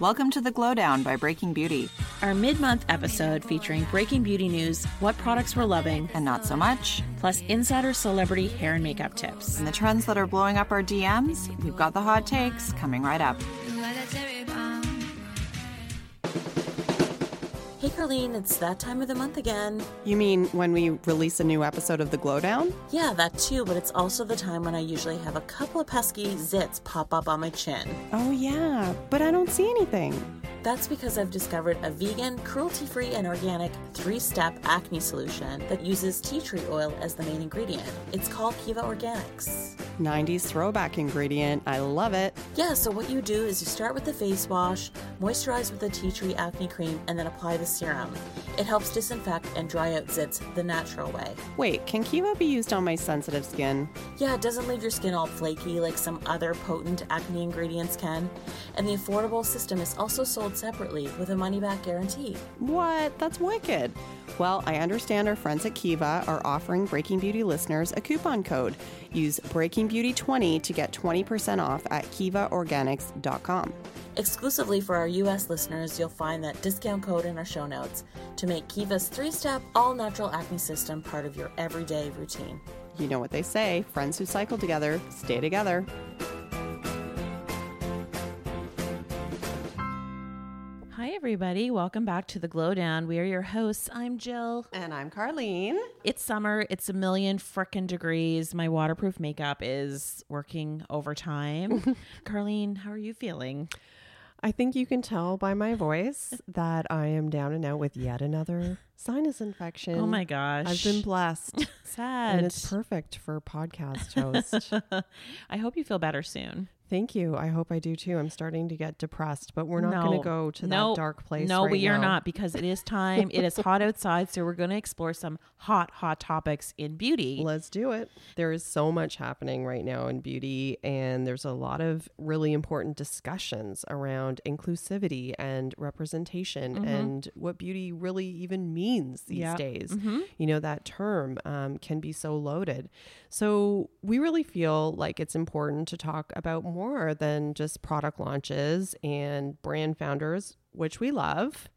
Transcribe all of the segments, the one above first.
Welcome to the Glow Down by Breaking Beauty, Our mid month episode featuring breaking beauty news, what products we're loving, and not so much. plus insider celebrity hair and makeup tips. And the trends that are blowing up our DMs, we've got the hot takes coming right up. Hey, Carlene, it's that time of the month again. You mean when we release a new episode of The Glowdown? Yeah, that too, but it's also the time when I usually have a couple of pesky zits pop up on my chin. Oh, yeah, but I don't see anything. That's because I've discovered a vegan, cruelty free, and organic three step acne solution that uses tea tree oil as the main ingredient. It's called Keeva Organics. 90s throwback ingredient. I love it. Yeah, so what you do is you start with the face wash, moisturize with the tea tree acne cream, and then apply the serum. It helps disinfect and dry out zits the natural way. Wait, can Keeva be used on my sensitive skin? Yeah, it doesn't leave your skin all flaky like some other potent acne ingredients can. And the affordable system is also sold separately with a money back guarantee. What? That's wicked. Well, I understand our friends at Keeva are offering Breaking Beauty listeners a coupon code. Use Breaking Beauty 20 to get 20% off at keevaorganics.com. Exclusively for our US listeners, you'll find that discount code in our show notes to make Keeva's three step, all natural acne system part of your everyday routine. You know what they say friends who cycle together stay together. Everybody. Welcome back to the Glow Down. We are your hosts. I'm Jill. And I'm Carlene. It's summer. It's a million frickin' degrees. My waterproof makeup is working overtime. Carlene, how are you feeling? I think you can tell by my voice that I am down and out with yet another sinus infection. Oh my gosh. I've been blessed. sad. and it's perfect for podcast host. I hope you feel better soon. Thank you. I hope I do too. I'm starting to get depressed, but we're not going to go to No. that dark place. No, right we are not because it is time. it is hot outside, so we're going to explore some hot, hot topics in beauty. Let's do it. There is so much happening right now in beauty, and there's a lot of really important discussions around inclusivity and representation and what beauty really even means these Yeah. days. You know, that term um, can be so loaded. So, we really feel like it's important to talk about more than just product launches and brand founders, which we love.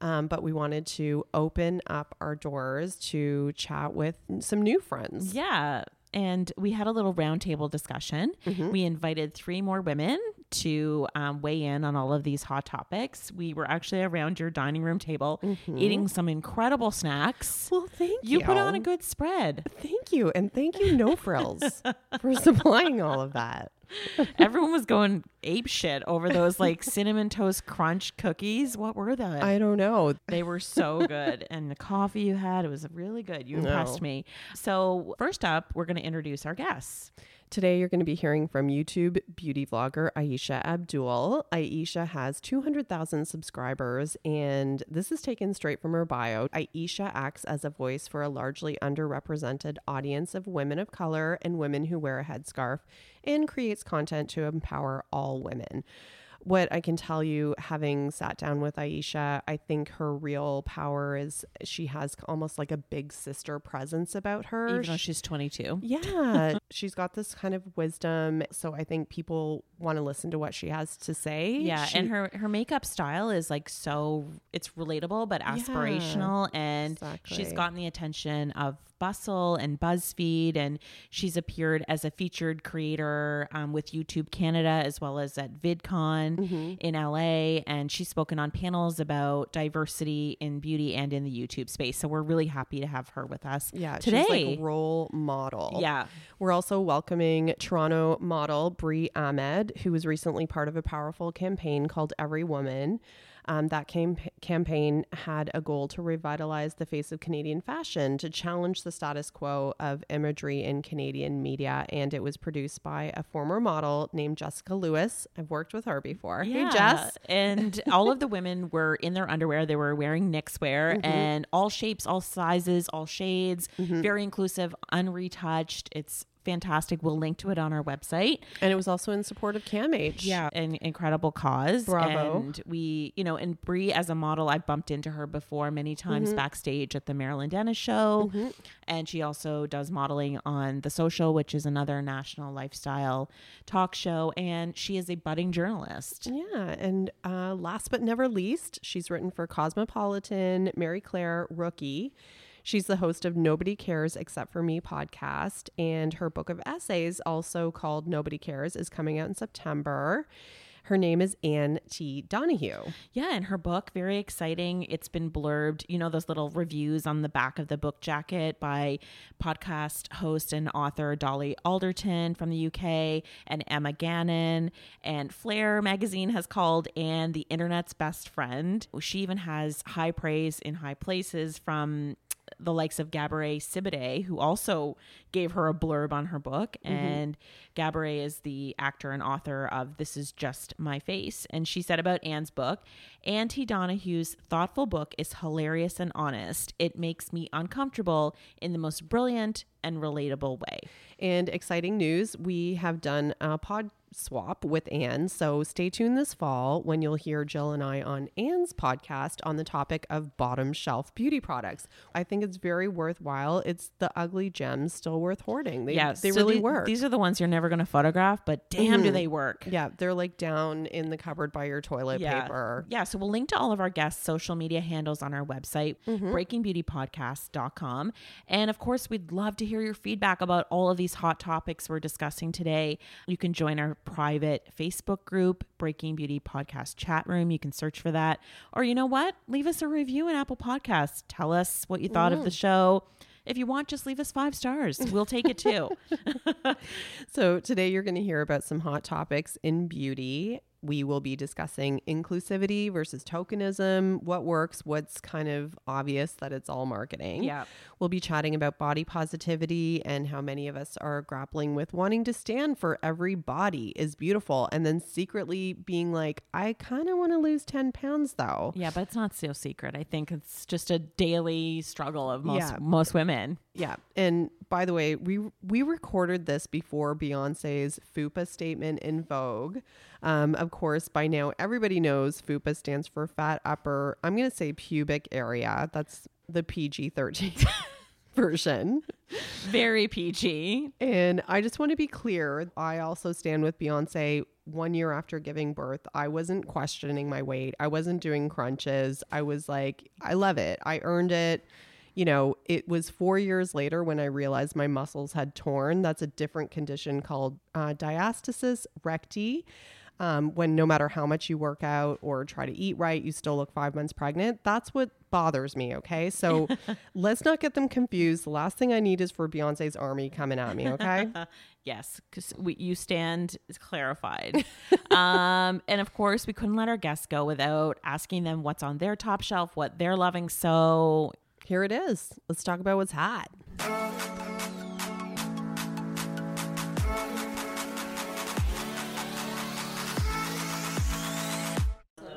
Um, but we wanted to open up our doors to chat with some new friends. Yeah. And we had a little roundtable discussion. We invited three more women to um, weigh in on all of these hot topics. We were actually around your dining room table eating some incredible snacks. Well, thank you. you put on a good spread. Thank you. And thank you, No Frills, for supplying all of that. Everyone was going ape shit over those like cinnamon toast crunch cookies. What were they? I don't know. They were so good. and the coffee you had, it was really good. You impressed No. me. So, first up, we're going to introduce our guests. Today, you're going to be hearing from YouTube beauty vlogger Aysha Abdul. Aysha has 200,000 subscribers, and this is taken straight from her bio. Aysha acts as a voice for a largely underrepresented audience of women of color and women who wear a headscarf and creates content to empower all women. What I can tell you, having sat down with Aysha, I think her real power is she has almost like a big sister presence about her. Even though she's 22. Yeah, she's got this kind of wisdom. So I think people want to listen to what she has to say. Yeah, She- and her her makeup style is like so it's relatable but aspirational and she's gotten the attention of Bustle and BuzzFeed and she's appeared as a featured creator um, with YouTube Canada as well as at VidCon Mm-hmm. in LA and she's spoken on panels about diversity in beauty and in the YouTube space. So we're really happy to have her with us yeah, today. she's like role model. Yeah. We're also welcoming Toronto model Bree Ahmed, who was recently part of a powerful campaign called Every Woman. Um, that cam- campaign had a goal to revitalize the face of Canadian fashion, to challenge the status quo of imagery in Canadian media. And it was produced by a former model named Jessica Lewis. I've worked with her before. Hey, Jess. and all of the women were in their underwear. They were wearing Knix wear Mm-hmm. and all shapes, all sizes, all shades, very inclusive, unretouched. It's fantastic. We'll link to it on our website. And it was also in support of CAMH. Yeah, an incredible cause. Bravo. And we, you know, and Bree as a model, I've bumped into her before many times Mm-hmm. backstage at the Marilyn Denis show. And she also does modeling on The Social, which is another national lifestyle talk show. And she is a budding journalist. Yeah, and uh, last but never least, she's written for Cosmopolitan, Marie Claire, Rookie. She's the host of Nobody Cares Except for Me podcast, and her book of essays, also called Nobody Cares, is coming out in September. Her name is Anne T. Donahue. Yeah, and her book, very exciting. It's been blurbed, you know, those little reviews on the back of the book jacket by podcast host and author Dolly Alderton from the UK and Emma Gannon. And Flare magazine has called Anne the internet's best friend. She even has high praise in high places from the likes of Gabourey Sidibe, who also gave her a blurb on her book. Mm-hmm. And Gabourey is the actor and author of This Is Just My Face. And she said about Anne's book Anne T. Donahue's thoughtful book is hilarious and honest. It makes me uncomfortable in the most brilliant and relatable way. And exciting news we have done a pod swap with Anne. So stay tuned this fall when you'll hear Jill and I on Anne's podcast on the topic of bottom shelf beauty products. I think it's very worthwhile. It's the ugly gems still worth hoarding. They, yeah, they so really the- work. These are the ones you're never going to photograph, but damn, do Mhm. they work. yeah, they're like down in the cupboard by your toilet yeah. paper. Yeah, so we'll link to all of our guests' social media handles on our website, Mm-hmm. breakingbeautypodcast.com. And of course, we'd love to hear your feedback about all of these hot topics we're discussing today. You can join our private Facebook group, Breaking Beauty Podcast Chat Room. You can search for that. Or you know what? Leave us a review in Apple Podcasts. Tell us what you thought Mm. of the show. If you want, just leave us five stars. We'll take it too. So, today you're going to hear about some hot topics in beauty. We will be discussing inclusivity versus tokenism, what works, what's kind of obvious that it's all marketing. Yeah. We'll be chatting about body positivity and how many of us are grappling with wanting to stand for every body is beautiful and then secretly being like, I kind of want to lose 10 pounds though. yeah, but it's not so secret. I think it's just a daily struggle of most Yeah. most women. Yeah. And by the way, we we recorded this before Beyonce's FUPA statement in Vogue. Um, of course, by now everybody knows FUPA stands for fat upper. I'm going to say pubic area. That's the PG-13 version. Very PG. And I just want to be clear. I also stand with Beyonce. One year after giving birth, I wasn't questioning my weight. I wasn't doing crunches. I was like, I love it. I earned it. You know, it was four years later when I realized my muscles had torn. That's a different condition called uh, diastasis recti. Um, when no matter how much you work out or try to eat right, you still look five months pregnant. That's what bothers me. Okay. So let's not get them confused. The last thing I need is for Beyonce's army coming at me. Okay. Yes, because you stand is clarified. um, and of course, we couldn't let our guests go without asking them what's on their top shelf, what they're loving. So, Here it is. Let's talk about what's hot.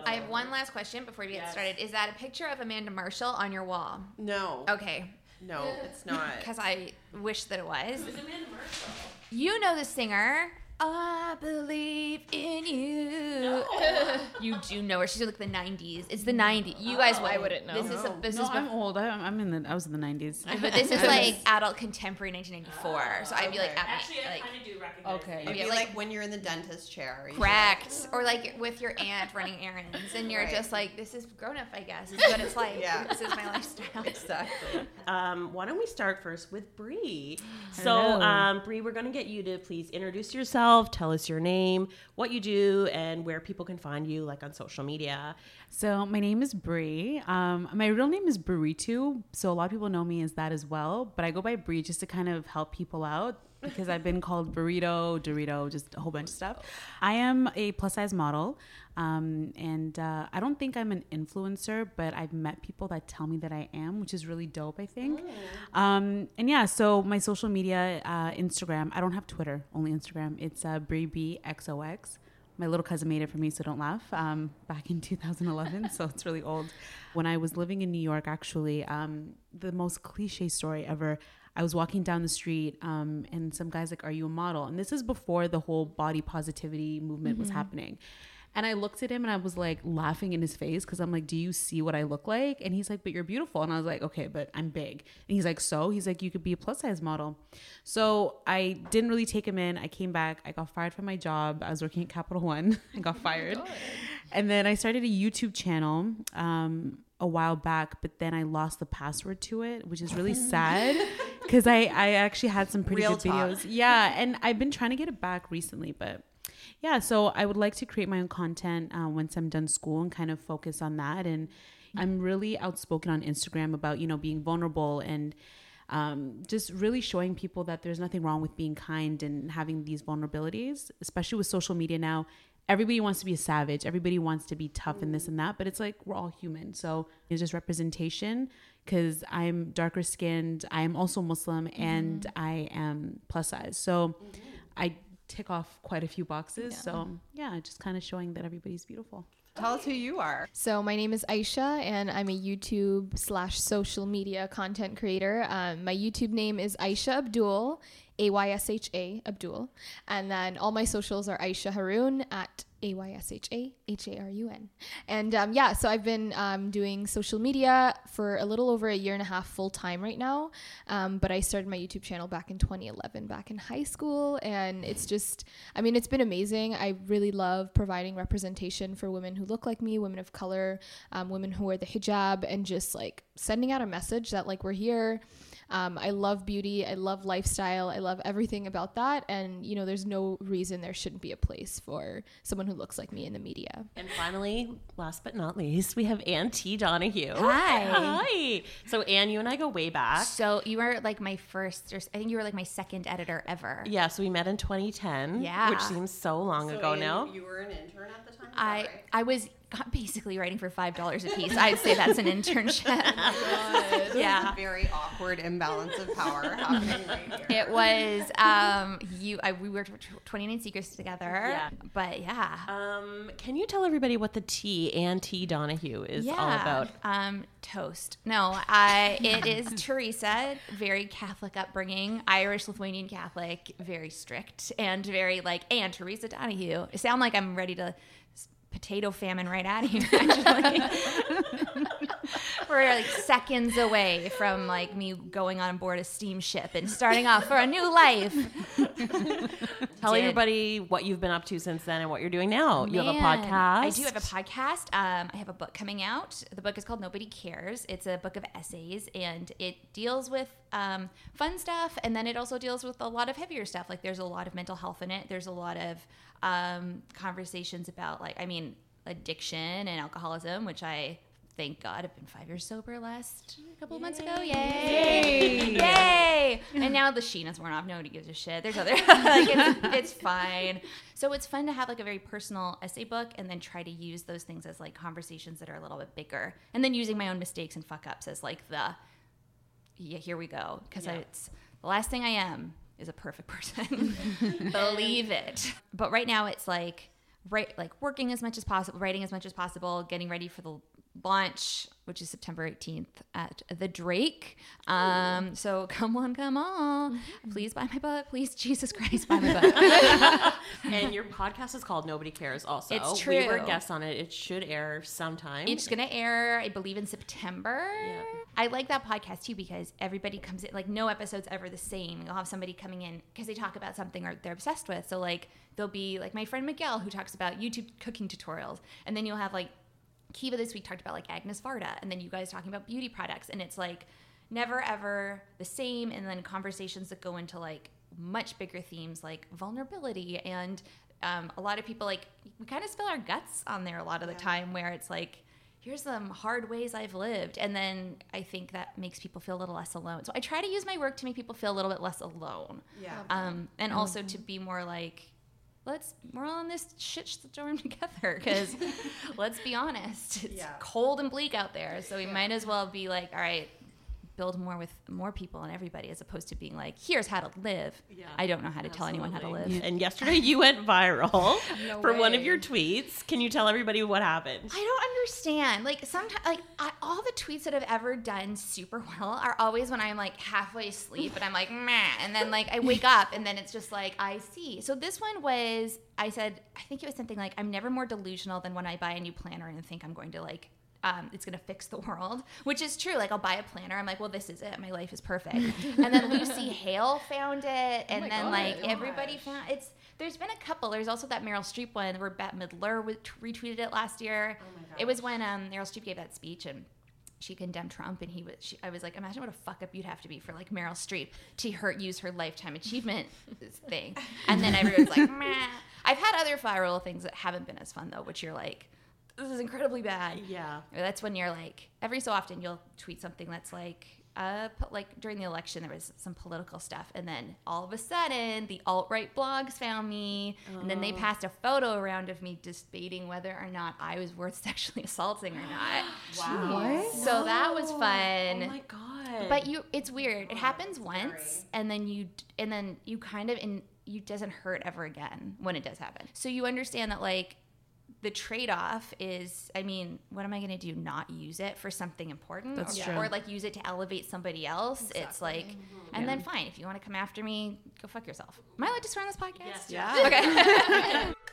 I have one last question before we get started. Is that a picture of Amanda Marshall on your wall? No. Okay. No, it's not. Because I wish that it was. It was Amanda Marshall. You know the singer. I believe in you. you do know her. She's in like the '90s. It's the '90s. You guys would. I wouldn't know. This is a, this no, is. I'm bef- old. I, I'm in the. I was in the 90s. but this is like adult contemporary 1994. So I'd be like, at me- I like do recognize. Okay. It'd be like- when you're in the dentist chair. correct, or like with your aunt running errands, and you're Right. just like, this is grown up. I guess is what it's like. Yeah. This is my lifestyle. Exactly. Um, why don't we start first with Bree? So, um, Bree, we're going to get you to please introduce yourself, tell us your name, what you do, and where people can find you, like on social media. So my name is Bree. Um, my real name is Burrito. So a lot of people know me as that as well. But I go by Bree just to kind of help people out because I've been called burrito, Dorito, just a whole bunch of stuff. I am a plus size model. Um, and uh, I don't think I'm an influencer, but I've met people that tell me that I am, which is really dope, I think. Um, and yeah, so my social media, uh, Instagram, I don't have Twitter, only Instagram. It's uh, Bree B XOX. My little cousin made it for me, so don't laugh. Um, back in 2011, so it's really old. When I was living in New York, actually, um, the most cliche story ever. I was walking down the street, um, and some guys like, "Are you a model?" And this is before the whole body positivity movement was happening. And I looked at him and I was like laughing in his face because I'm like, Do you see what I look like? And he's like, But you're beautiful. And I was like, Okay, but I'm big. And he's like, So? He's like, You could be a plus size model. So I didn't really take him in. I came back. I got fired from my job. I was working at Capital One. I got fired. and then I started a YouTube channel. Um, a while back, but then I lost the password to it, which is really sad because I, I actually had some pretty Real good talk. videos. Yeah, and I've been trying to get it back recently, but yeah, so I would like to create my own content uh, once I'm done school and kind of focus on that. And I'm really outspoken on Instagram about you know being vulnerable and um, just really showing people that there's nothing wrong with being kind and having these vulnerabilities, especially with social media now. Everybody wants to be a savage. Everybody wants to be tough and this and that, but it's like we're all human. So it's just representation because I'm darker skinned. I'm also Muslim and I am plus size. So I tick off quite a few boxes. So yeah, just kind of showing that everybody's beautiful. Tell us who you are. So my name is Aysha, and I'm a YouTube slash social media content creator. Um, my YouTube name is Aysha Abdul, A Y S H A Abdul, and then all my socials are Aysha Harun at A Y S H A H A R U N. And um, yeah, so I've been um, doing social media for a little over a year and a half full time right now. Um, but I started my YouTube channel back in 2011, back in high school, and it's just, I mean, it's been amazing. I really love providing representation for women who look like me, women of color, um, women who wear the hijab, and just like sending out a message that like we're here. Um, I love beauty. I love lifestyle. I love everything about that. And, you know, there's no reason there shouldn't be a place for someone who looks like me in the media. And finally, last but not least, we have Anne T. Donahue. Hi. Hi. So, Anne, you and I go way back. So you were like my first, or I think you were like my second editor ever. Yeah, so we met in 2010, Yeah. which seems so long ago now. You were an intern at the time. I I was basically writing for five dollars a piece. I'd say that's an internship. yeah. Very awkward imbalance of power happening right here. It was um you I we worked for 29 Secrets together. Yeah. But yeah. Um, can you tell everybody what the T, Anne T. Donahue, is all about? Um, toast. No, I. It is Teresa. Very Catholic upbringing, Irish Lithuanian Catholic, very strict and very like. Anne Teresa Donahue. I sound like I'm ready to s- potato famine right out of here. Actually, we're like seconds away from like me going on board a steamship and starting off for a new life. Tell Did. everybody what you've been up to since then and what you're doing now. You have a podcast. I do have a podcast. Um, I have a book coming out. The book is called Nobody Cares. It's a book of essays, and it deals with um, fun stuff, and then it also deals with a lot of heavier stuff. Like there's a lot of mental health in it. There's a lot of um, conversations about, like, I mean, addiction and alcoholism, which I. Thank God, I've been five years sober last a couple of months ago. Yay! Yay! And now the sheen has worn off. Nobody gives a shit. There's other like it's, it's fine. So it's fun to have like a very personal essay book and then try to use those things as like conversations that are a little bit bigger. And then using my own mistakes and fuck ups as like the yeah, here we go. Because it's the last thing I am is a perfect person. Believe it. But right now it's like right like working as much as possible, writing as much as possible, getting ready for the launch, which is September 18th at the Drake. Um, so come on, come on. Please buy my book. Please, Jesus Christ, buy my book. and your podcast is called Nobody Cares. Also, It's true. We were guests on it. It should air sometime. It's gonna air, I believe, in September. Yeah. I like that podcast too because everybody comes in like no episode's ever the same. You'll have somebody coming in because they talk about something or they're obsessed with. So like there'll be like my friend Miguel who talks about YouTube cooking tutorials, and then you'll have like Kiva this week talked about like Agnes Varda, and then you guys talking about beauty products, and it's like never ever the same. And then conversations that go into like much bigger themes like vulnerability and um, a lot of people like we kind of spill our guts on there a lot of the time where it's like here's some hard ways I've lived. And then I think that makes people feel a little less alone. So I try to use my work to make people feel a little bit less alone. Yeah. Um, and also to be more like, let's, we're all in this shit storm together because let's be honest, it's Yeah. cold and bleak out there. So we might as well be like, all right, build more with more people and everybody as opposed to being like, here's how to live. I don't know how to tell anyone how to live. And yesterday you went viral No for one of your tweets. Can you tell everybody what happened? I don't understand. Like sometimes, like I, all the tweets that I've ever done super well are always when I'm like halfway asleep and I'm like, meh, and then like I wake up and then it's just like I see. So this one was I said I think it was something like I'm never more delusional than when I buy a new planner and think I'm going to like. Um, it's gonna fix the world, which is true. Like I'll buy a planner, I'm like, well, this is it. My life is perfect. and then Lucy Hale found it, and my then God. like everybody found it's. There's been a couple. There's also that Meryl Streep one where Bette Midler retweeted it last year. It was when um, Meryl Streep gave that speech and she condemned Trump, and he was. She, I was like, imagine what a fuck up you'd have to be for like Meryl Streep to hurt use her lifetime achievement thing, and then everyone's like, meh. I've had other viral things that haven't been as fun though, which you're like, this is incredibly bad. Yeah. Or that's when you're like, every so often you'll tweet something that's like, uh, po- like during the election there was some political stuff, and then all of a sudden the alt right blogs found me, and then they passed a photo around of me debating whether or not I was worth sexually assaulting or not. Wow. So that was fun. Oh my god. But you, it's weird. It happens once, and then you, and then you kind of, and you doesn't hurt ever again when it does happen. So you understand that like the trade-off is, I mean, what am I going to do? Not use it for something important, That's or, true. or like use it to elevate somebody else. It's like, mm-hmm. and then fine, if you want to come after me, go fuck yourself. Am I allowed to swear on this podcast? Yeah. Okay.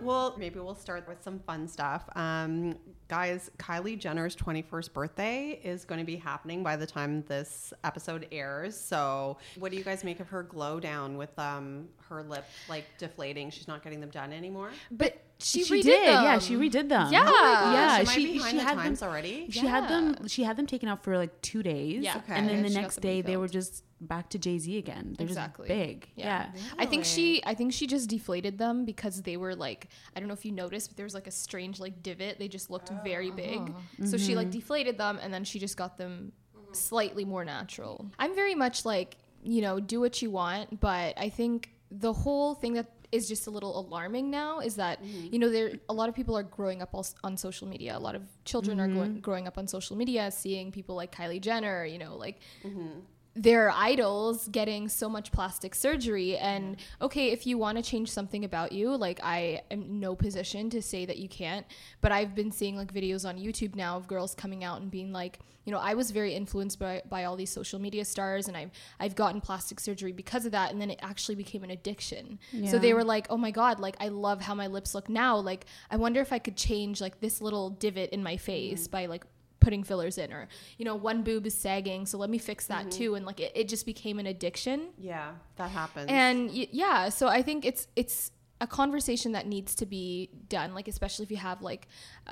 Well, maybe we'll start with some fun stuff. Um, guys, Kylie Jenner's 21st birthday is going to be happening by the time this episode airs. So, what do you guys make of her glow down with um, her lip like deflating? She's not getting them done anymore. But she, She redid did, yeah. She redid them. Yeah. Oh yeah. Am I She behind she the had times them already. She had them. She had them taken out for like two days. Yeah. Okay. and then Yeah, the she next day they were just back to Jay Z again. They're Exactly. just big. Yeah. Yeah. I think she I think she just deflated them because they were like I don't know if you noticed, but there was like a strange like divot. They just looked very oh. big. So she mm-hmm. like deflated them and then she just got them slightly more natural. I'm very much like, you know, do what you want, but I think the whole thing that is just a little alarming now is that mm-hmm. you know there a lot of people are growing up on social media. A lot of children are going, mm-hmm. growing up on social media seeing people like Kylie Jenner you know like mm-hmm. Their idols getting so much plastic surgery. And okay if you want to change something about you like i am no position to say that you can't but i've been seeing like videos on youtube now of girls coming out and being like you know i was very influenced by, by all these social media stars and i've i've gotten plastic surgery because of that and then it actually became an addiction. So they were like oh my god like i love how my lips look now. Like i wonder if i could change like this little divot in my face mm. by like putting fillers in or you know one boob is sagging so let me fix that mm-hmm. too. And like it, it just became an addiction. Yeah, that happens. and y- yeah so i think it's it's a conversation that needs to be done like especially if you have like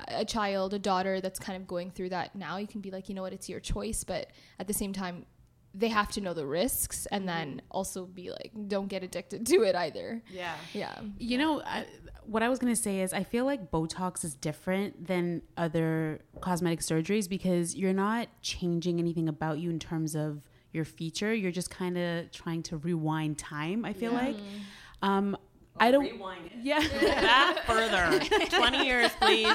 a child a daughter that's kind of going through that now you can be like you know what? It's your choice. But at the same time they have to know the risks and then also be like don't get addicted to it either yeah. yeah You know, I, what I was going to say is I feel like Botox is different than other cosmetic surgeries because you're not changing anything about you in terms of your feature. You're just kind of trying to rewind time, I feel like. Um, I don't. Rewind. Yeah. Back further. 20 years, please.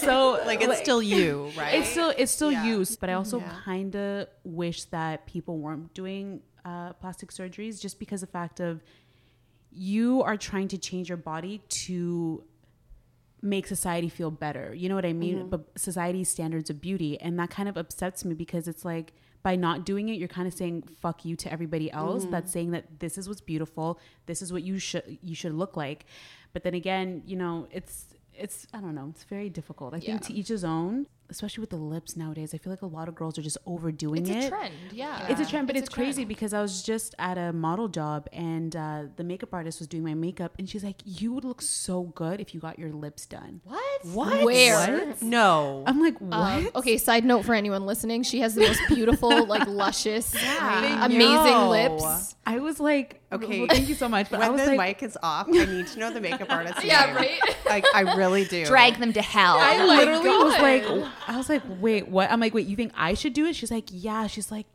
so Like it's still you, right? it's still it's still Yeah. use but i also Yeah. kind of wish that people weren't doing uh, plastic surgeries just because the fact of you are trying to change your body to make society feel better you know what i mean Mm-hmm. but society's standards of beauty and that kind of upsets me because it's like by not doing it you're kind of saying fuck you to everybody else Mm-hmm. that's saying that this is what's beautiful this is what you should you should look like but then again you know it's it's i don't know it's very difficult i think Yeah. to each his own especially with the lips nowadays i feel like a lot of girls are just overdoing it's it It's a trend yeah it's a trend, but it's, a crazy trend. because I was just at a model job and uh, the makeup artist was doing my makeup, and she's like, "You would look so good if you got your lips done." what? what? Where? No. I'm like, "What?" Um, okay, side note for anyone listening, she has the most beautiful, like luscious, amazing know. lips. I was like, Okay. "Okay, well, thank you so much." But I when was the like, mic is off, I need to know the makeup artist. Yeah, name. right? Like I really do. Drag them to hell. I literally was like, I was like, "Wait, what?" I'm like, "Wait, you think I should do it?" She's like, "Yeah." She's like,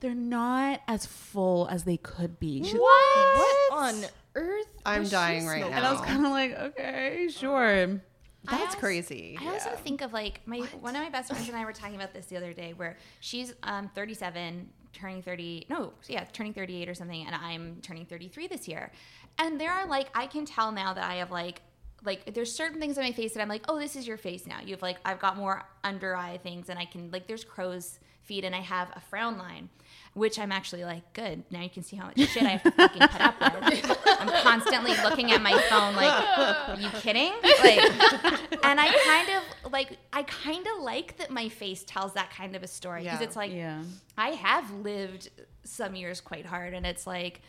"They're not as full as they could be." She- What on earth? I'm dying right smoking? now. And I was kind of like, "Okay, sure." I That's also- crazy. I also think of like my one of my best friends and I were talking about this the other day, where she's um, 37, turning 30. No, yeah, turning 38 or something, and I'm turning 33 this year. And there are like I can tell now that I have like like there's certain things on my face that I'm like, oh, this is your face now. You've like I've got more under eye things, and I can like there's crow's feet, and I have a frown line. Which I'm actually like, good. Now you can see how much shit I have to fucking put up with. I'm constantly looking at my phone, like, are you kidding? Like, and I kind of like, I kind of like that my face tells that kind of a story because Yeah. it's like, Yeah. I have lived some years quite hard, and it's like,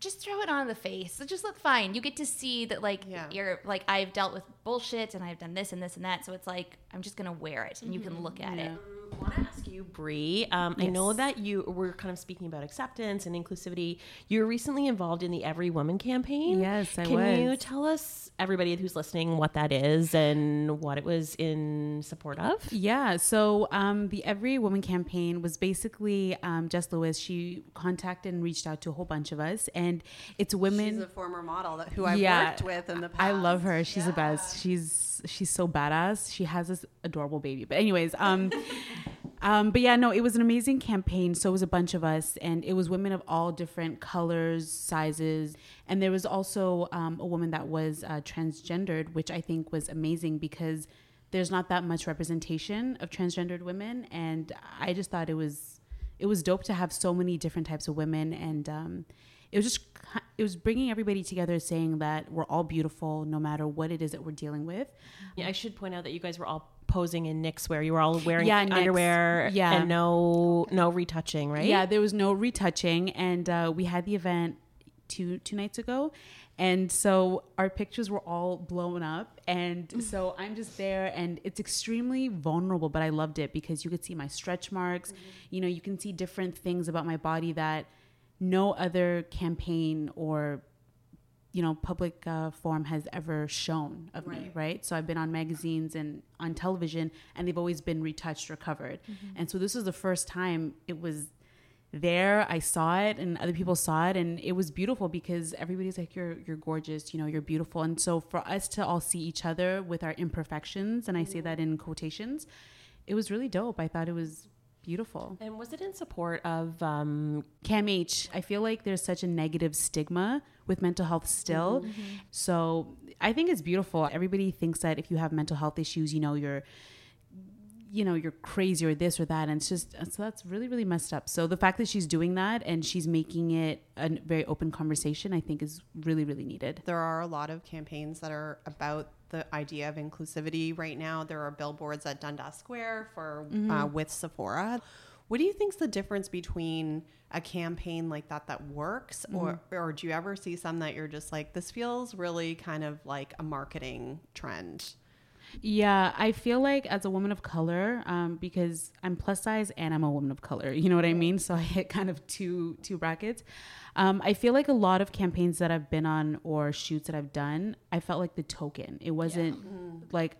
just throw it on the face. It's just look fine. You get to see that, like, Yeah. you're like, I've dealt with bullshit and I've done this and this and that. So it's like, I'm just gonna wear it, and you can look at it. I want to ask you, Bree. Um, I know that you were kind of speaking about acceptance and inclusivity. You were recently involved in the Every Woman campaign. Yes, I Can you tell us, everybody who's listening, what that is and what it was in support of? Yeah. So um, the Every Woman campaign was basically um, Jess Lewis. She contacted and reached out to a whole bunch of us, and it's women. She's a former model that who I've Yeah. worked with in the past. I love her. She's the best. She's she's so badass. She has this adorable baby. But anyways, um um but yeah, no, it was an amazing campaign. So it was a bunch of us and it was women of all different colors, sizes, and there was also um, a woman that was uh, transgendered, which I think was amazing because there's not that much representation of transgendered women. And I just thought it was it was dope to have so many different types of women. And um, it was just it was bringing everybody together saying that we're all beautiful no matter what it is that we're dealing with. Yeah, I should point out that you guys were all posing in Knix wear. You were all wearing Yeah, Knix. underwear Yeah. and no no retouching, right? yeah there was no retouching and uh, we had the event two two nights ago and so our pictures were all blown up and so i'm just there and it's extremely vulnerable but i loved it because you could see my stretch marks you know you can see different things about my body that no other campaign or you know public uh, forum has ever shown of me right. so i've been on magazines and on television and they've always been retouched or covered. And so this was the first time it was there i saw it and other people saw it and it was beautiful because everybody's like you're you're gorgeous you know you're beautiful. And so for us to all see each other with our imperfections and i say that in quotations it was really dope. I thought it was beautiful And was it in support of um, CAMH, I feel like there's such a negative stigma with mental health still. So I think it's beautiful. Everybody thinks that if you have mental health issues, you know, you're you know, you're crazy or this or that. And it's just, so that's really, really messed up. So the fact that she's doing that and she's making it a very open conversation, I think is really, really needed. There are a lot of campaigns that are about the idea of inclusivity right now. There are billboards at Dundas Square for uh, with Sephora. What do you think's the difference between a campaign like that that works, or or do you ever see some that you're just like, this feels really kind of like a marketing trend? Yeah, I feel like as a woman of color, um, because I'm plus size and I'm a woman of color, you know what I mean? So I hit kind of two two brackets. Um, I feel like a lot of campaigns that I've been on or shoots that I've done, I felt like the token. It wasn't like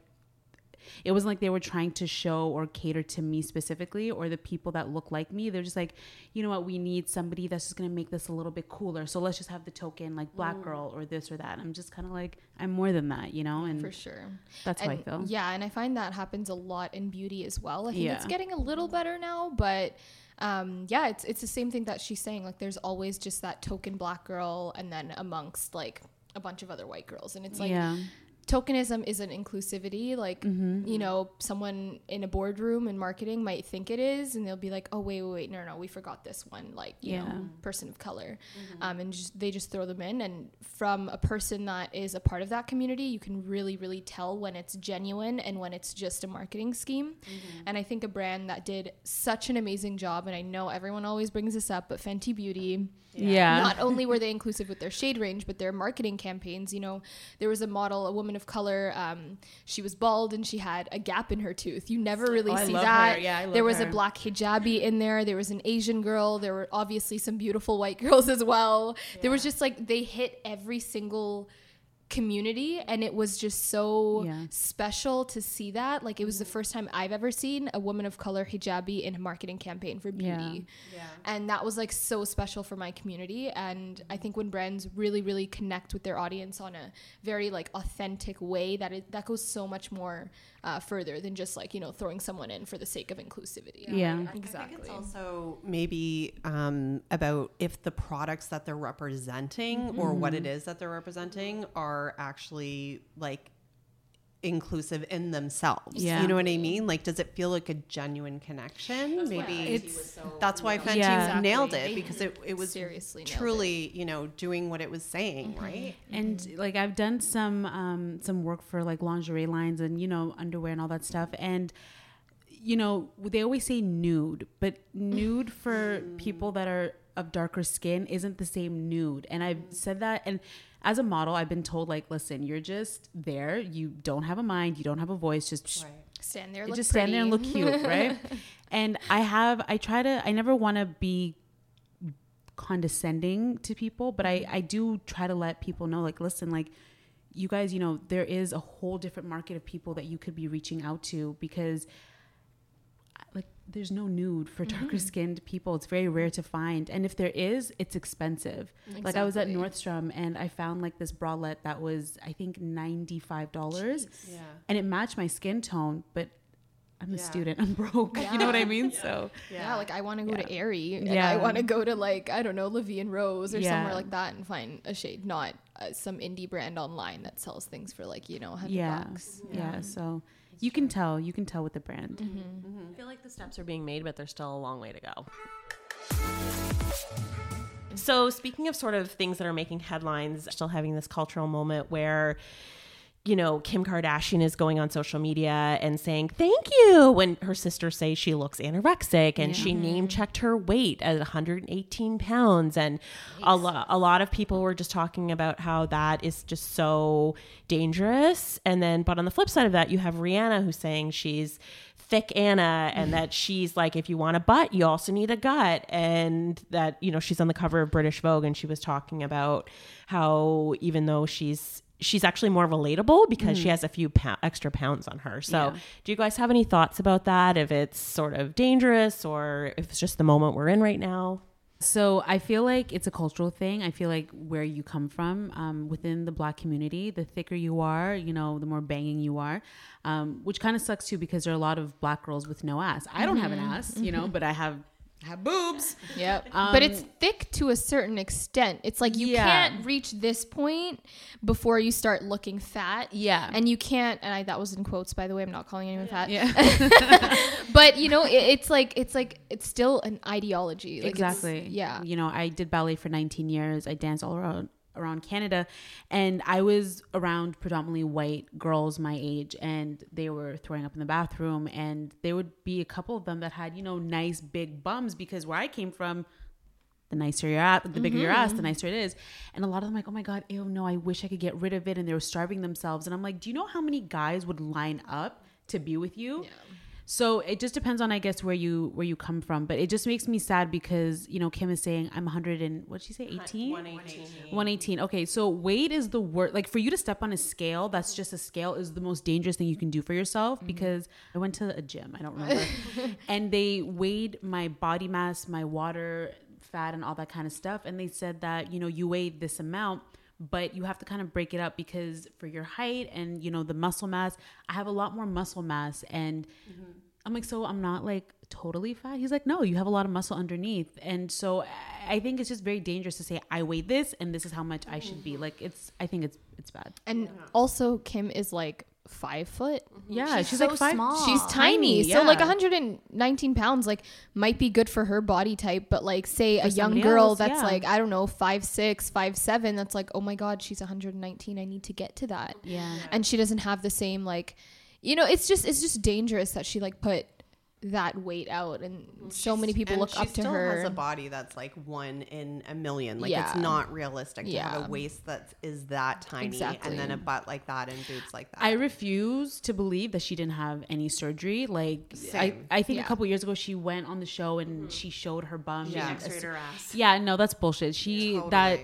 it wasn't like they were trying to show or cater to me specifically or the people that look like me. They're just like, you know what, we need somebody that's just gonna make this a little bit cooler. So let's just have the token like black girl or this or that. I'm just kind of like, I'm more than that, you know? And for sure. that's how I feel. Yeah, and I find that happens a lot in beauty as well. I think it's getting a little better now, but um, yeah, it's it's the same thing that she's saying. Like, there's always just that token black girl, and then amongst like a bunch of other white girls, and it's like yeah. Tokenism isn't inclusivity. Like, Mm-hmm. you know, someone in a boardroom in marketing might think it is, and they'll be like, "Oh, wait, wait, wait, no, no, we forgot this one." Like, you know, person of color, um, and just, they just throw them in. And from a person that is a part of that community, you can really, really tell when it's genuine and when it's just a marketing scheme. And I think a brand that did such an amazing job, and I know everyone always brings this up, but Fenty Beauty Yeah. not only were they inclusive with their shade range, but their marketing campaigns. You know, there was a model, a woman of color. Um, she was bald and she had a gap in her tooth. You never really Oh, see that. her. Yeah, I love there was a black hijabi in there. There was an Asian girl. There were obviously some beautiful white girls as well. There was just like they hit every single community and it was just so Yeah. special to see that. Like it was the first time i've ever seen a woman of color hijabi in a marketing campaign for beauty. And that was like so special for my community. And i think when brands really really connect with their audience on a very like authentic way that it that goes so much more uh, further than just like you know throwing someone in for the sake of inclusivity. Yeah. exactly It's also maybe um, about if the products that they're representing or what it is that they're representing are actually like inclusive in themselves. Yeah. You know what I mean? Like, does it feel like a genuine connection? maybe It's- that's why Fenty Yeah. nailed it because it, it was Seriously nailed truly, you know, doing what it was saying, mm-hmm. right? Mm-hmm. and like I've done some um, some work for like lingerie lines and you know underwear and all that stuff and you know they always say nude but nude for mm. people that are of darker skin isn't the same nude and I've said that and as a model I've been told like listen you're just there. You don't have a mind. You don't have a voice. Just stand there look just stand there and look cute, right? and I have, I try to, I never want to be condescending to people, but I, mm-hmm. I do try to let people know, like, listen, like, you guys, you know, there is a whole different market of people that you could be reaching out to because, there's no nude for darker skinned people. It's very rare to find. And if there is, it's expensive. Like, I was at Nordstrom and I found like this bralette that was, I think, $95 Yeah. and it matched my skin tone, but I'm a student. I'm broke. You know what I mean? So Yeah, like I want to go to Aerie and Yeah. I want to go to like I don't know Livy and Rose or Yeah. somewhere like that and find a shade, not uh, some indie brand online that sells things for like you know a hundred yeah, bucks. yeah. So you can tell. You can tell with the brand. Mm-hmm. Mm-hmm. I feel like the steps are being made, but there's still a long way to go. So, speaking of sort of things that are making headlines, still having this cultural moment where, you know, Kim Kardashian is going on social media and saying thank you when her sisters say she looks anorexic and she name checked her weight at 118 pounds. And a, lo- a lot of people were just talking about how that is just so dangerous. And then, but on the flip side of that, you have Rihanna who's saying she's thick Anna and that she's like, if you want a butt, you also need a gut. And that, you know, she's on the cover of British Vogue and she was talking about how even though she's, she's actually more relatable because she has a few pou- extra pounds on her. So do you guys have any thoughts about that? If it's sort of dangerous or if it's just the moment we're in right now? So I feel like it's a cultural thing. I feel like where you come from um, within the black community, the thicker you are, you know, the more banging you are, um, which kind of sucks too because there are a lot of black girls with no ass. I don't have an ass, you know, but I have have boobs. Yep. but it's um, thick to a certain extent. It's like you Yeah. can't reach this point before you start looking fat. Yeah. And you can't, and I, that was in quotes, by the way. I'm not calling anyone fat. Yeah. But you know, it, it's like it's like it's still an ideology. Like exactly. Yeah. You know, I did ballet for 19 years. I danced all around around Canada and I was around predominantly white girls my age and they were throwing up in the bathroom and there would be a couple of them that had, you know, nice big bums because where I came from the nicer your ass, the bigger your ass, the mm-hmm. nicer it is. And a lot of them like, oh my God, ew, no, I wish I could get rid of it. And they were starving themselves. And I'm like, do you know how many guys would line up to be with you? So it just depends on, I guess, where you where you come from. But it just makes me sad because you know Kim is saying I'm 100 and what did she say 18. 118. 118. Okay, so weight is the word. Like for you to step on a scale, that's just a scale, is the most dangerous thing you can do for yourself. Mm-hmm. Because I went to a gym, I don't remember, and they weighed my body mass, my water, fat, and all that kind of stuff. And they said that you know you weighed this amount, but you have to kind of break it up because for your height and you know the muscle mass, I have a lot more muscle mass, and mm-hmm. I'm like, so I'm not like totally fat. He's like, no, you have a lot of muscle underneath. And so I- I think it's just very dangerous to say I weigh this and this is how much I should be. Mm-hmm. Like it's I think it's it's bad. And also, Kim is like five foot. Mm-hmm. Yeah, she's, so like five. small. She's tiny. Tiny, So like 119 pounds like might be good for her body type, but like say a young girl else, that's yeah. like, I don't know, five six, five seven, that's like, oh my God, she's 119. I need to get to that. Yeah. And she doesn't have the same like you know, it's just it's just dangerous that she like put that weight out and so many people look she up to still her. has a body that's like one in a million. Like Yeah. it's not realistic to have a waist that is that tiny Exactly. and then a butt like that and boobs like that. I refuse to believe that she didn't have any surgery. Like I, Same. I think Yeah. a couple years ago she went on the show and she showed her bum. Yeah. and X-rayed her ass. Yeah, no, that's bullshit. She that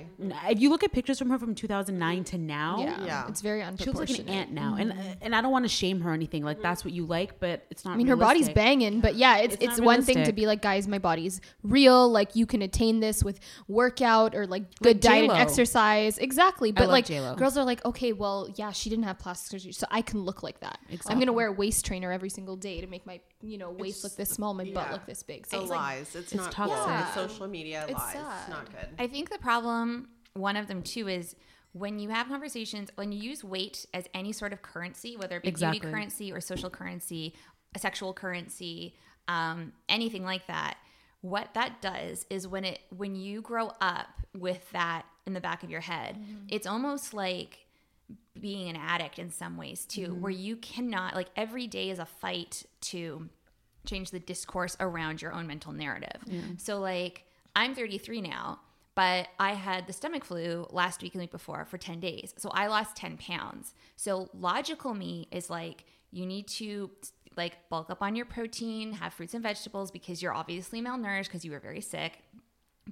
if you look at pictures from her from 2009 to now, yeah, Yeah. it's very she looks like an ant now. And mm-hmm. and I don't want to shame her or anything. Like that's what you like, but it's not. I mean, her body's realistic. Banging, but yeah, it's It's it's, not one thing to be like, guys, my body's real. Like you can attain this with workout or like good Like diet and J-Lo. exercise. Exactly, but like J-Lo. girls are like, okay, well, yeah, she didn't have plastic surgery, so I can look like that. I'm gonna wear a waist trainer every single day to make my you know waist look this small, my butt look this big. so So it's like, lies. It's, it's not toxic. cool. Yeah. Social media It's lies. sad. It's not good. I think the problem, one of them too, is when you have conversations, when you use weight as any sort of currency, whether it be Exactly. beauty currency or social currency, a sexual currency, um, anything like that, what that does is when it when you grow up with that in the back of your head, it's almost like being an addict in some ways too, where you cannot like every day is a fight to change the discourse around your own mental narrative. So like I'm 33 now, but I had the stomach flu last week and week before for 10 days. So I lost 10 pounds. So logical me is like you need to like bulk up on your protein, have fruits and vegetables because you're obviously malnourished because you were very sick.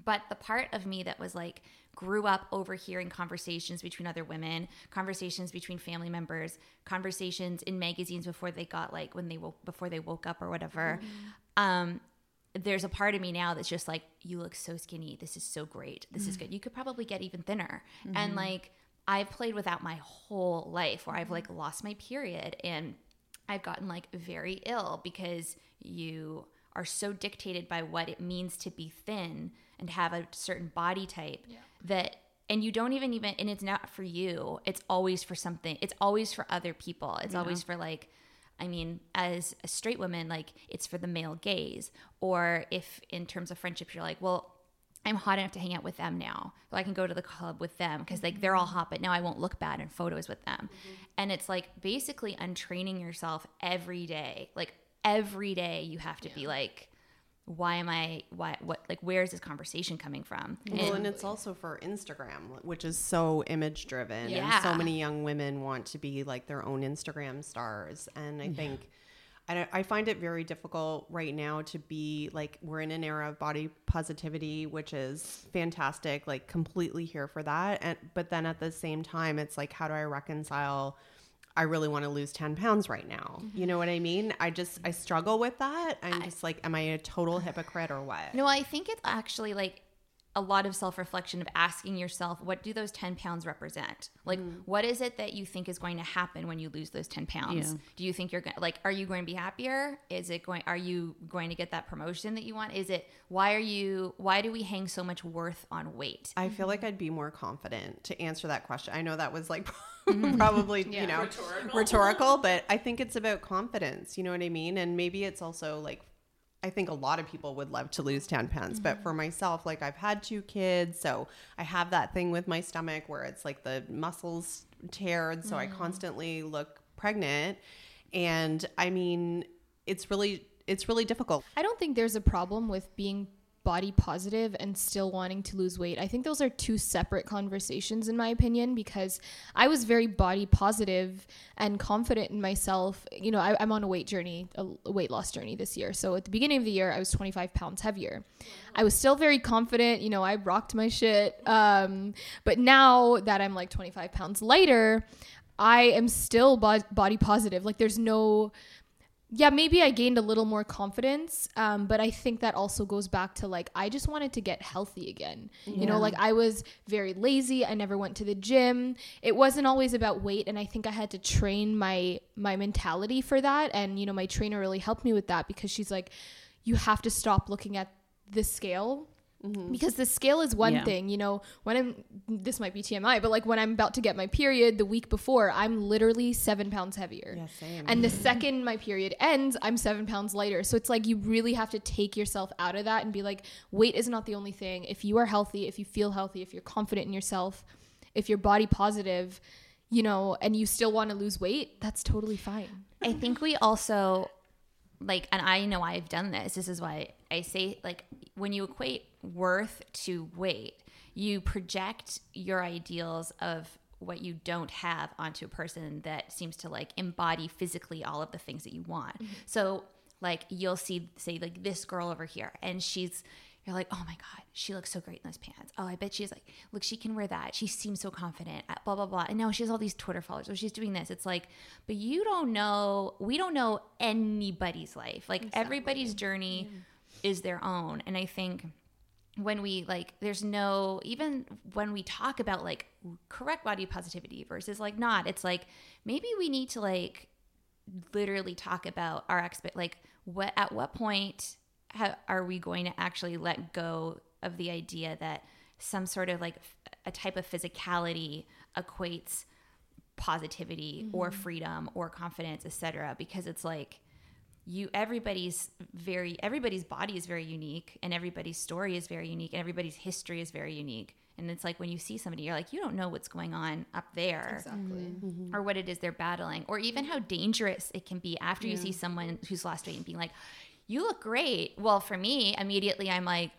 But the part of me that was like grew up overhearing conversations between other women, conversations between family members, conversations in magazines before they got like when they woke before they woke up or whatever. Mm-hmm. Um, there's a part of me now that's just like, you look so skinny. This is so great. This is mm. good. You could probably get even thinner. And mm-hmm. like, I've played without my whole life where I've mm-hmm. like lost my period and I've gotten like very ill because you are so dictated by what it means to be thin and have a certain body type that and you don't even even and it's not for you. It's always for something. It's always for other people. It's always for like i mean as a straight woman like it's for the male gaze. Or if in terms of friendships you're like well i'm hot enough to hang out with them now. So i can go to the club with them because like they're all mm-hmm. hot but now i won't look bad in photos with them. Mm-hmm. And it's like basically untraining yourself every day. Like every day you have to be like why am i why what like where is this conversation coming from? Well, and it's also for Instagram, which is so image driven. And Yeah. so many young women want to be like their own Instagram stars. And I think I, don't- I find it very difficult right now to be like, we're in an era of body positivity, which is fantastic, like completely here for that. And, but then at the same time, it's like, how do I reconcile? I really want to lose 10 pounds right now. You know what I mean? I just, I struggle with that. I'm just like, am I a total hypocrite or what? No, I think it's actually like a lot of self reflection of asking yourself, what do those 10 pounds represent? Like, mm. what is it that you think is going to happen when you lose those 10 pounds? Yeah. Do you think you're going to, like, are you going to be happier? Is it going, are you going to get that promotion that you want? Is it, why are you, why do we hang so much worth on weight? I feel like I'd be more confident to answer that question. I know that was like mm. probably, you know, rhetorical. but I think it's about confidence. You know what I mean? And maybe it's also like, I think a lot of people would love to lose 10 pounds, but mm-hmm. for myself, like I've had two kids, so I have that thing with my stomach where it's like the muscles teared, so I mm-hmm. constantly look pregnant. And I mean, it's really it's really difficult. I don't think there's a problem with being body positive and still wanting to lose weight. I think those are two separate conversations, in my opinion, because I was very body positive and confident in myself. You know, I, I'm on a weight journey, a a weight loss journey this year. So at the beginning of the year, I was 25 pounds heavier. I was still very confident. You know, I rocked my shit. Um, but now that I'm like 25 pounds lighter, I am still bo- body positive. Like, there's no yeah maybe i gained a little more confidence um, but i think that also goes back to like i just wanted to get healthy again. You know like i was very lazy. I never went to the gym. It wasn't always about weight and i think i had to train my my mentality for that. And you know my trainer really helped me with that because she's like you have to stop looking at the scale Mm-hmm. because the scale is one Yeah. thing you know when i'm this might be tmi but like when i'm about to get my period the week before i'm literally seven pounds heavier Yeah, same. and the second my period ends i'm seven pounds lighter so it's like you really have to take yourself out of that and be like weight is not the only thing if you are healthy if you feel healthy if you're confident in yourself if you're body positive you know and you still want to lose weight that's totally fine I think we also like and I know I've done this. This is why I say like when you equate worth to weight, you project your ideals of what you don't have onto a person that seems to like embody physically all of the things that you want. So like you'll see say like this girl over here and she's you're like, oh my God, she looks so great in those pants. Oh, I bet she's like, look, she can wear that. She seems so confident, uh, blah, blah, blah. And now she has all these Twitter followers, or she's doing this. It's like, but you don't know, we don't know anybody's life. Like everybody's journey is their own. And I think when we like there's no even when we talk about like correct body positivity versus like not it's like maybe we need to like literally talk about our expect like what at what point ha- are we going to actually let go of the idea that some sort of like f- a type of physicality equates positivity or mm-hmm. freedom or confidence etc because it's like you everybody's very everybody's body is very unique and everybody's story is very unique and everybody's history is very unique. And it's like when you see somebody you're like you don't know what's going on up there Exactly. Mm-hmm. Mm-hmm. or what it is they're battling or even how dangerous it can be after you see someone who's lost weight and being like you look great. Well for me immediately i'm like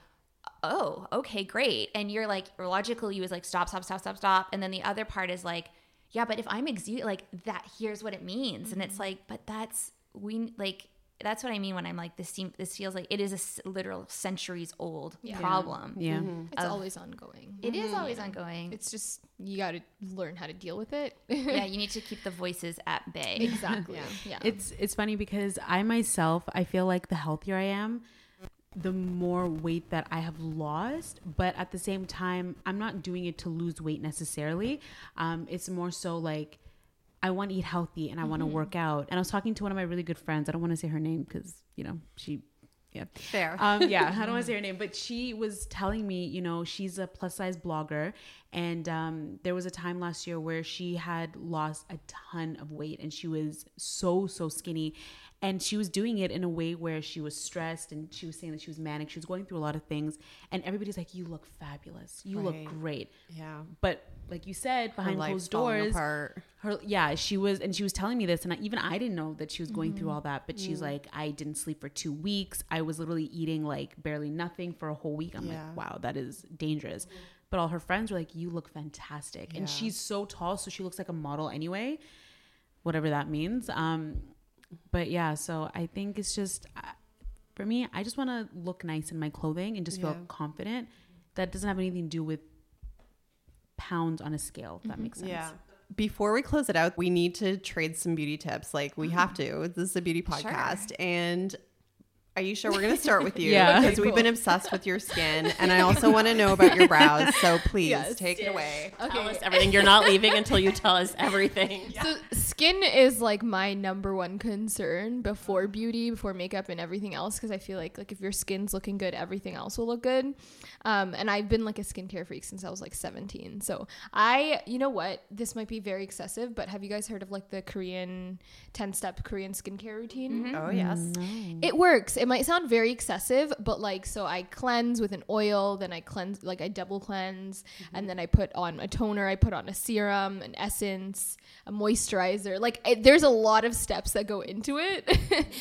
oh okay great. And you're like logically you was like stop stop stop stop stop. And then the other part is like yeah but if i'm exu- like that here's what it means. And it's mm-hmm. like but that's we like that's what i mean when i'm like this seem this feels like it is a s- literal centuries old problem Yeah. Mm-hmm. Mm-hmm. It's always ongoing. It is always mm-hmm. ongoing It's just you got to learn how to deal with it. yeah you need to keep the voices at bay exactly. Yeah. It's it's funny because I myself I feel like the healthier I am, the more weight that I have lost. But at the same time, I'm not doing it to lose weight necessarily. Um, it's more so like I want to eat healthy and I want to work out. And I was talking to one of my really good friends. I don't want to say her name because you know she. Yeah. Fair. Um, yeah, I don't want to say her name, but she was telling me, you know, she's a plus size blogger, and um, there was a time last year where she had lost a ton of weight, and she was so so skinny, and she was doing it in a way where she was stressed, and she was saying that she was manic, she was going through a lot of things, and everybody's like, "You look fabulous, you look great," yeah. but like you said, behind closed doors, apart. her yeah she was and she was telling me this and I, even i didn't know that she was going through all that but she's like i didn't sleep for two weeks. I was literally eating like barely nothing for a whole week. I'm Yeah. like wow that is dangerous. But all her friends were like you look fantastic. And she's so tall so she looks like a model anyway whatever that means. Um but yeah so i think it's just uh, for me i just want to look nice in my clothing and just feel confident. That doesn't have anything to do with pounds on a scale if that mm-hmm. makes sense Yeah. Before we close it out, we need to trade some beauty tips. Like we mm-hmm. have to. This is a beauty podcast. And Aysha, we're going to start with you Yeah. because we've been obsessed with your skin. And I also want to know about your brows. So please take it away. Tell us everything. You're not leaving until you tell us everything. So skin is like my number one concern before beauty, before makeup and everything else because I feel like like if your skin's looking good, everything else will look good. Um, and I've been like a skincare freak since I was like 17. So I, you know what, this might be very excessive, but have you guys heard of like the Korean 10 step Korean skincare routine? Oh, yes. It works. It might sound very excessive, but like, so I cleanse with an oil, then I cleanse, like, I double cleanse, and then I put on a toner, I put on a serum, an essence, a moisturizer. Like, it, there's a lot of steps that go into it.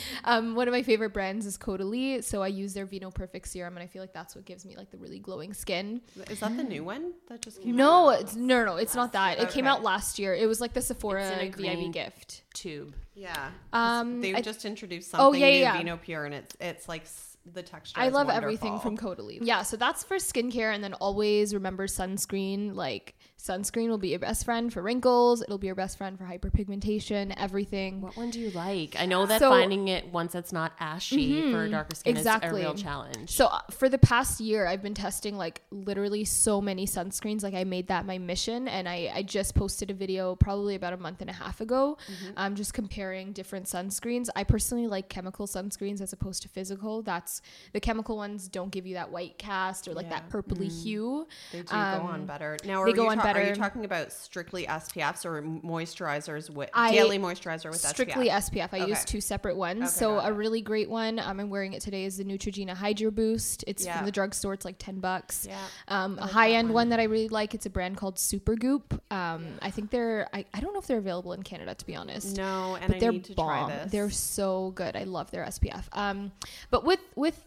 um, one of my favorite brands is Caudalie, so I use their Vino Perfect serum, and I feel like that's what gives me like the really glowing skin. Is that the new one that just came out? No, it's no, no, it's not that. It came Okay. out last year. It was like the Sephora It's in a VIB gift. Tube. Yeah. Um, They I- just introduced Oh, something yeah, new, yeah. Vino Pure, and it's it's like the texture. I love everything wonderful. from Caudalie. Yeah, so that's for skincare, and then always remember sunscreen. Like sunscreen will be your best friend for wrinkles. It'll be your best friend for hyperpigmentation. Everything. What one do you like? I know that So- finding it once it's not ashy for darker skin exactly. is a real challenge. So uh, for the past year, I've been testing like literally so many sunscreens. Like I made that my mission, and I I just posted a video probably about a month and a half ago. I'm just comparing different sunscreens. I personally like chemical sunscreens as opposed to physical. That's. The chemical ones don't give you that white cast or like that purpley hue. They do go on Um, better. Now, are, they go on ta- are you talking about strictly SPFs or moisturizers with I- daily moisturizer with SPF? strictly SPF? SPF. I use two separate ones. Okay, so a really great one. Um, I'm wearing it today is the Neutrogena Hydro Boost. It's Yeah. from the drugstore. It's like ten bucks. Yeah. Um, a high end one. that I really like. It's a brand called Supergoop. Um, I think they're. I, I don't know if they're available in Canada to be honest. No, and but I they're need to bomb. try this. They're so good. I love their SPF. Um, but with with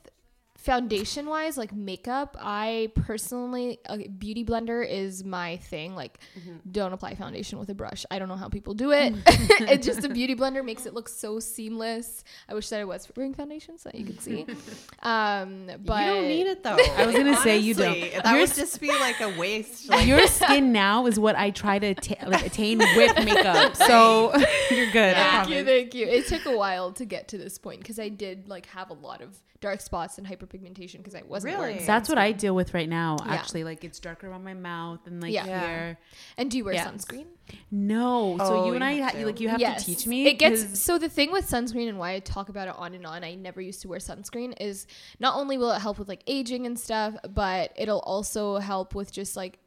foundation wise, like makeup, I personally a beauty blender is my thing. Like, Mm-hmm. don't apply foundation with a brush. I don't know how people do it. it's just a beauty blender makes it look so seamless. I wish that I was wearing foundation so that you could see. Um, but you don't need it though. I was gonna say you don't. That Your would just be like a waste. Like, Your skin now is what I try to ta- like attain with makeup. So you're good. I Thank you, thank you. It took a while to get to this point because I did like have a lot of dark spots and hyperpigmentation because I wasn't wearing. Really? That's what I deal with right now. Yeah. Actually, like it's darker around my mouth and like Yeah. here. And do you wear Yes. sunscreen? No, so Oh, you and you I ha- to. like you have yes. to teach me. It gets so the thing with sunscreen and why I talk about it on and on. I never used to wear sunscreen is not only will it help with like aging and stuff, but it'll also help with just like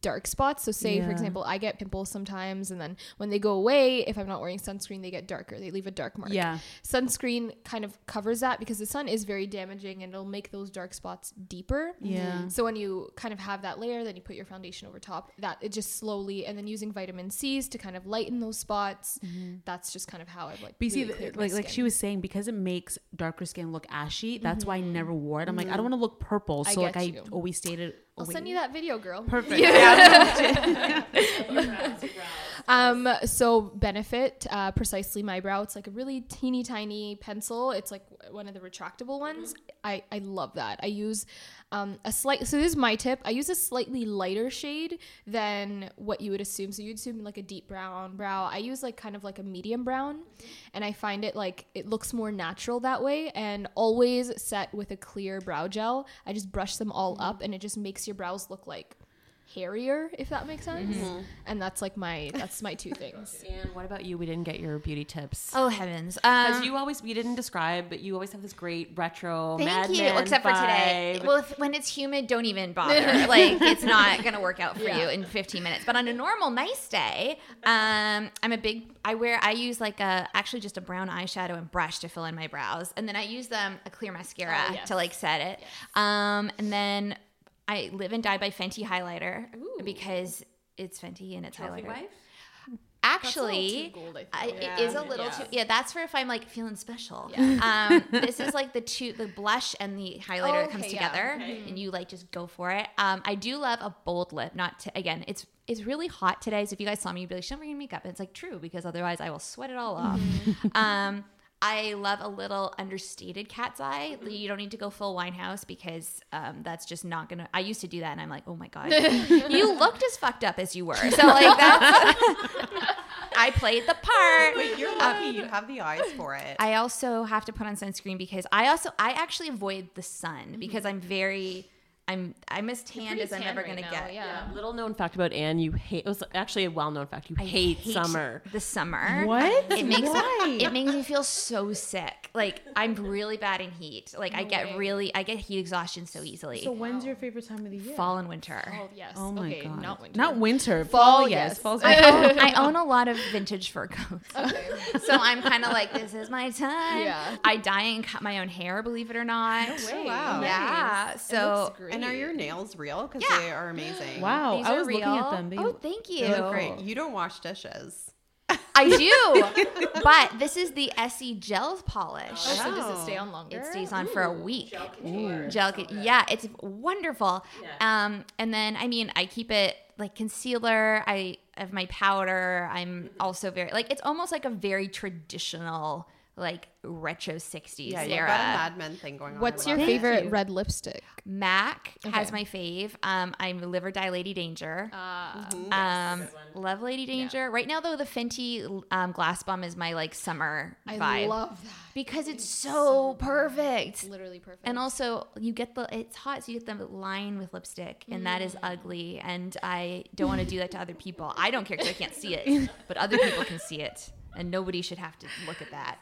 dark spots. So say for example, I get pimples sometimes and then when they go away, if I'm not wearing sunscreen, they get darker. They leave a dark mark. Yeah. Sunscreen kind of covers that because the sun is very damaging and it'll make those dark spots deeper. Yeah. So when you kind of have that layer, then you put your foundation over top. That it just slowly, and then using vitamin C's to kind of lighten those spots. Mm-hmm. That's just kind of how I've like. See, really like like skin. she was saying, because it makes darker skin look ashy. That's why I mm-hmm. never wore it. I'm like, I don't mm-hmm. want to look purple. I So like get I always stated. I'll send you that video, girl. Perfect. Um, so Benefit, uh, precisely my brow. It's like a really teeny tiny pencil. It's like one of the retractable ones. I, I love that. I use um, a slight. So this is my tip. I use a slightly lighter shade than what you would assume. So you'd assume like a deep brown brow. I use like kind of like a medium brown, and I find it like it looks more natural that way. And always set with a clear brow gel. I just brush them all up, and it just makes your brows look like hairier, if that makes sense. And that's like my that's my two things. And what about you? We didn't get your beauty tips. Oh heavens! Because Um, you always, we didn't describe, but you always have this great retro Thank Mad you. Men Except for today. vibe. Well, if, when it's humid, don't even bother. like it's not gonna work out for Yeah. you in 15 minutes. But on a normal nice day, um, I'm a big. I wear. I use like a actually just a brown eyeshadow and brush to fill in my brows, and then I use them a clear mascara Oh, yes. to like set it. Um, and then I live and die by Fenty highlighter because it's Fenty and it's highlighter. Actually, gold, I I, think. it is a little too. Yeah, that's for if I'm like feeling special. Um, this is like the two, the blush and the highlighter that comes Okay, yeah. together, and you like just go for it. Um, I do love a bold lip. Not to, again, it's it's really hot today. So if you guys saw me, you'd be like, "She's not wearing makeup." And it's like true because otherwise I will sweat it all off. um, I love a little understated cat's eye. Mm-hmm. You don't need to go full Winehouse because um, that's just not gonna. I used to do that, and I'm like, oh my god, you looked as fucked up as you were. So like that's. I played the part. But you're um, lucky you have the eyes for it. I also have to put on sunscreen because I also I actually avoid the sun because mm-hmm. I'm very I'm I'm as tanned as I'm ever gonna get. Yeah. Little known fact about Anne, you hate. It was actually a well known fact. You I hate, summer. The summer. What? It makes Why? it makes me feel so sick. Like I'm really bad in heat. Like I get really I get heat exhaustion so easily. So when's your favorite time of the year? Fall and winter. Oh yes. Oh my okay, god. Not winter. Not winter. Fall, Fall. yes. yes. Fall's I own, I own a lot of vintage fur coats. Okay. so I'm kind of like, this is my time. Yeah. I dye and cut my own hair, believe it or not. Oh, wow. Yeah. So And are your nails real? Because Yeah. they are amazing. Wow. these I are was real. looking at them. They, oh, thank you. They look great. You don't wash dishes. I do. but this is the Essie gel polish. Oh, so does it stay on longer? It stays on for a week. Gel, con- yeah, it's wonderful. Um, and then I mean, I keep it like concealer. I have my powder. I'm also very like it's almost like a very traditional like retro 60s Yeah, era. got Mad Men thing going on. What's your love it. favorite red lipstick? Mac has my fave. Um, I'm Liver Dye Lady Danger. Uh, Um, love Lady Danger. Right now, though, the Fenty um, Gloss Bomb is my like summer I vibe love that. because it's so perfect. It's literally perfect. And also, you get the it's hot, so you get the line with lipstick, and that is ugly. And I don't want to do that to other people. I don't care because I can't see it, but other people can see it, and nobody should have to look at that.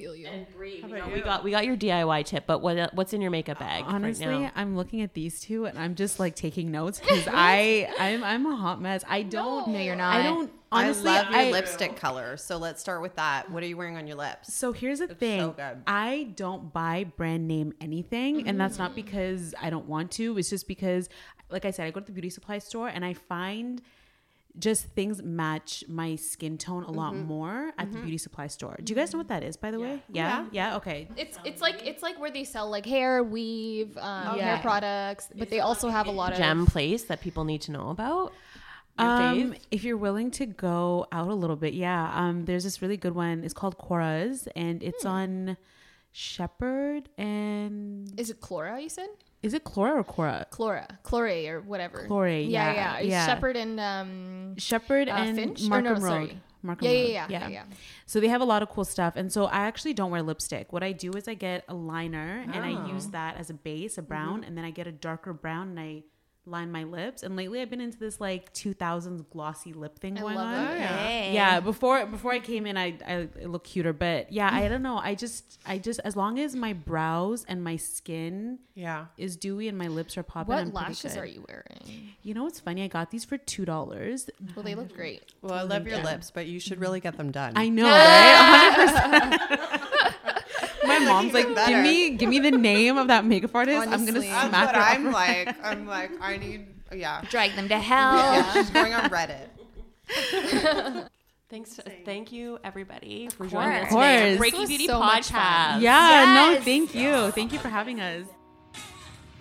Feel you. We, know, we got we got your DIY tip, but what what's in your makeup bag Honestly, right now? I'm looking at these two and I'm just like taking notes because I I'm I'm a hot mess. I don't. No, you're not. I don't. Honestly, I love your I- lipstick color. So let's start with that. What are you wearing on your lips? So here's the so thing. good. I don't buy brand name anything, and that's not mm-hmm. because I don't want to. It's just because, like I said, I go to the beauty supply store and I find just things match my skin tone a lot more at the beauty supply store. Do you guys know what that is, by the way? Yeah. Yeah. Okay. It's it's like it's like where they sell like hair, weave, um, hair products, but they also have a lot of Gem place that people need to know about. Um, if you're willing to go out a little bit, yeah. Um, there's this really good one. It's called Cora's, and it's on Sheppard and Is it Chlora? You said is it Cora or Cora? Chlora, Chlore, or whatever. Chlore, Yeah, yeah, yeah. Yeah. Sheppard and um. Sheppard Uh, and Finch? Markham no, Road. Markham Yeah, yeah, Road. yeah, yeah, yeah. So they have a lot of cool stuff. And so I actually don't wear lipstick. What I do is I get a liner and I use Oh. that as a base, a Mm-hmm. brown, and then I get a darker brown and I line my lips. And lately I've been into this like 2000s glossy lip thing I going love on. it. Hey. Yeah, before before I came in, I I look cuter, but yeah, I don't know. I just I just as long as my brows and my skin Yeah. is dewy and my lips are popping. I'm What lashes are you wearing? You know what's funny? I got these for two dollars. Well, they look great. Well, I love your lips, but you should mm-hmm. really get them done. I know, right? 100%. My mom's like, even give me, give me the name of that makeup artist. I'm gonna Honestly. That's smack what her. I'm like. I'm like, I need, yeah. Drag them to hell. Yeah, she's going on Reddit. Thanks, thank you everybody for Of joining us today Of course. Breaking This Beauty so. Podcast. Yeah, no, thank you, thank you for having us.